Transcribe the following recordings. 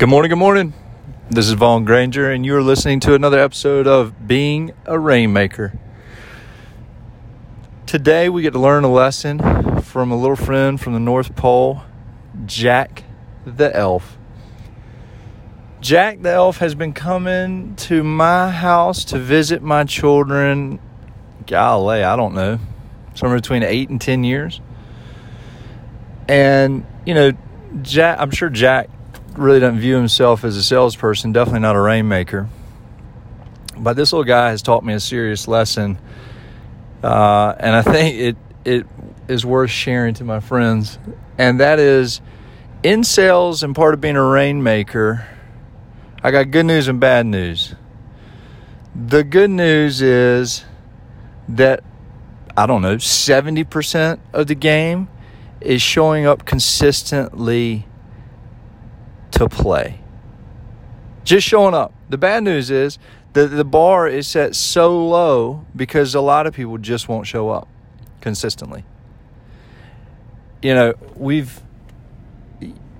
Good morning, good morning. This is Vaughn Granger, and you're listening to another episode of Being a Rainmaker. Today, we get to learn a lesson from a little friend from the North Pole, Jack the Elf. Jack the Elf has been coming to my house to visit my children, golly, I don't know, somewhere between eight and 10 years. And, you know, Jack, I'm sure Jack really doesn't view himself as a salesperson, definitely not a rainmaker. But this little guy has taught me a serious lesson, uh, and I think it it is worth sharing to my friends. And that is, in sales and part of being a rainmaker, I got good news and bad news. The good news is that I don't know, 70% of the game is showing up consistently to play. Just showing up. The bad news is that the bar is set so low because a lot of people just won't show up consistently. You know, we've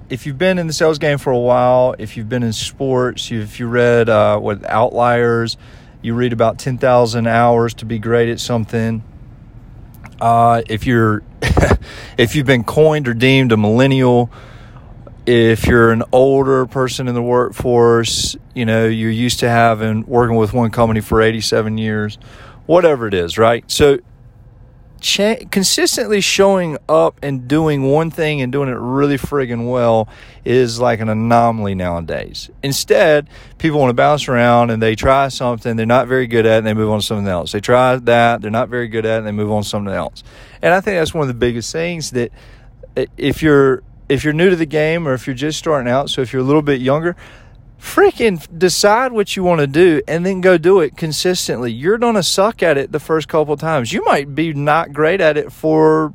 if you've been in the sales game for a while, if you've been in sports, if you read uh, what outliers, you read about ten thousand hours to be great at something. Uh, if you're if you've been coined or deemed a millennial, if you're an older person in the workforce, you know, you're used to having working with one company for 87 years, whatever it is, right? So consistently showing up and doing one thing and doing it really friggin' well is like an anomaly nowadays. Instead, people want to bounce around and they try something they're not very good at and they move on to something else. They try that, they're not very good at and they move on to something else. And I think that's one of the biggest things that if you're if you're new to the game or if you're just starting out, so if you're a little bit younger, freaking decide what you want to do and then go do it consistently. You're going to suck at it the first couple times. You might be not great at it for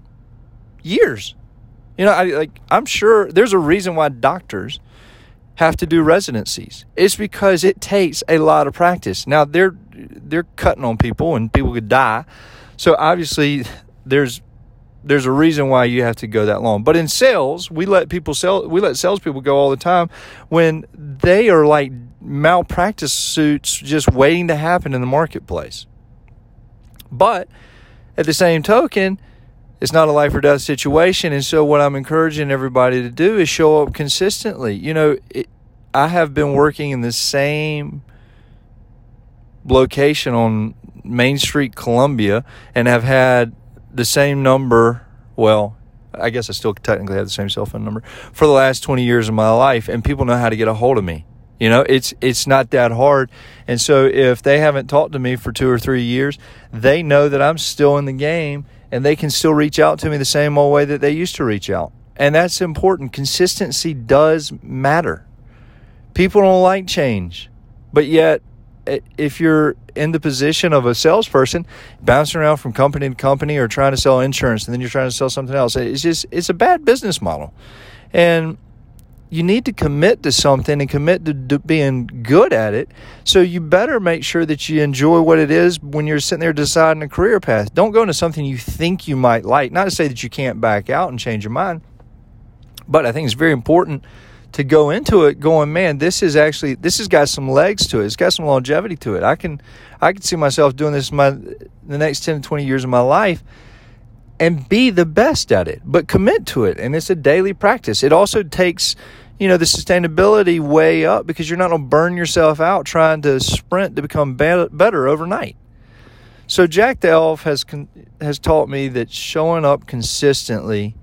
years. You know, I like I'm sure there's a reason why doctors have to do residencies. It's because it takes a lot of practice. Now they're they're cutting on people and people could die. So obviously there's there's a reason why you have to go that long. But in sales, we let people sell, we let salespeople go all the time when they are like malpractice suits just waiting to happen in the marketplace. But at the same token, it's not a life or death situation. And so, what I'm encouraging everybody to do is show up consistently. You know, it, I have been working in the same location on Main Street, Columbia, and have had the same number. Well, I guess I still technically have the same cell phone number for the last 20 years of my life, and people know how to get a hold of me. You know, it's it's not that hard. And so if they haven't talked to me for 2 or 3 years, they know that I'm still in the game and they can still reach out to me the same old way that they used to reach out. And that's important. Consistency does matter. People don't like change. But yet if you're in the position of a salesperson bouncing around from company to company or trying to sell insurance and then you're trying to sell something else it's just it's a bad business model. And you need to commit to something and commit to, to being good at it. So you better make sure that you enjoy what it is when you're sitting there deciding a career path. Don't go into something you think you might like. Not to say that you can't back out and change your mind but i think it's very important to go into it going, man, this is actually this has got some legs to it. It's got some longevity to it. I can I can see myself doing this my the next 10 to 20 years of my life and be the best at it, but commit to it. And it's a daily practice. It also takes, you know, the sustainability way up because you're not going to burn yourself out trying to sprint to become better overnight. So Jack the Elf has has taught me that showing up consistently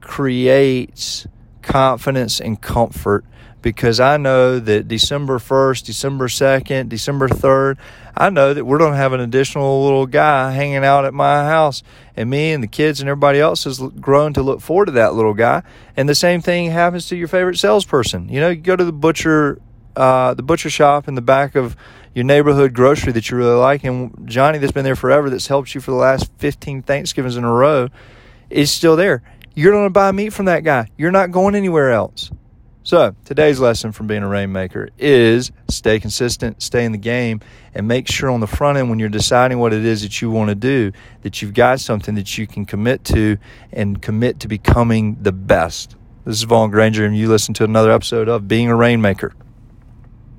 creates confidence and comfort because I know that December 1st, December 2nd, December 3rd, I know that we're going to have an additional little guy hanging out at my house. And me and the kids and everybody else has grown to look forward to that little guy. And the same thing happens to your favorite salesperson. You know, you go to the butcher, uh, the butcher shop in the back of your neighborhood grocery that you really like. And Johnny, that's been there forever, that's helped you for the last 15 Thanksgivings in a row, is still there. You're going to buy meat from that guy. You're not going anywhere else. So, today's lesson from being a rainmaker is stay consistent, stay in the game, and make sure on the front end when you're deciding what it is that you want to do, that you've got something that you can commit to and commit to becoming the best This is Vaughn Granger, and you listen to another episode of Being a Rainmaker.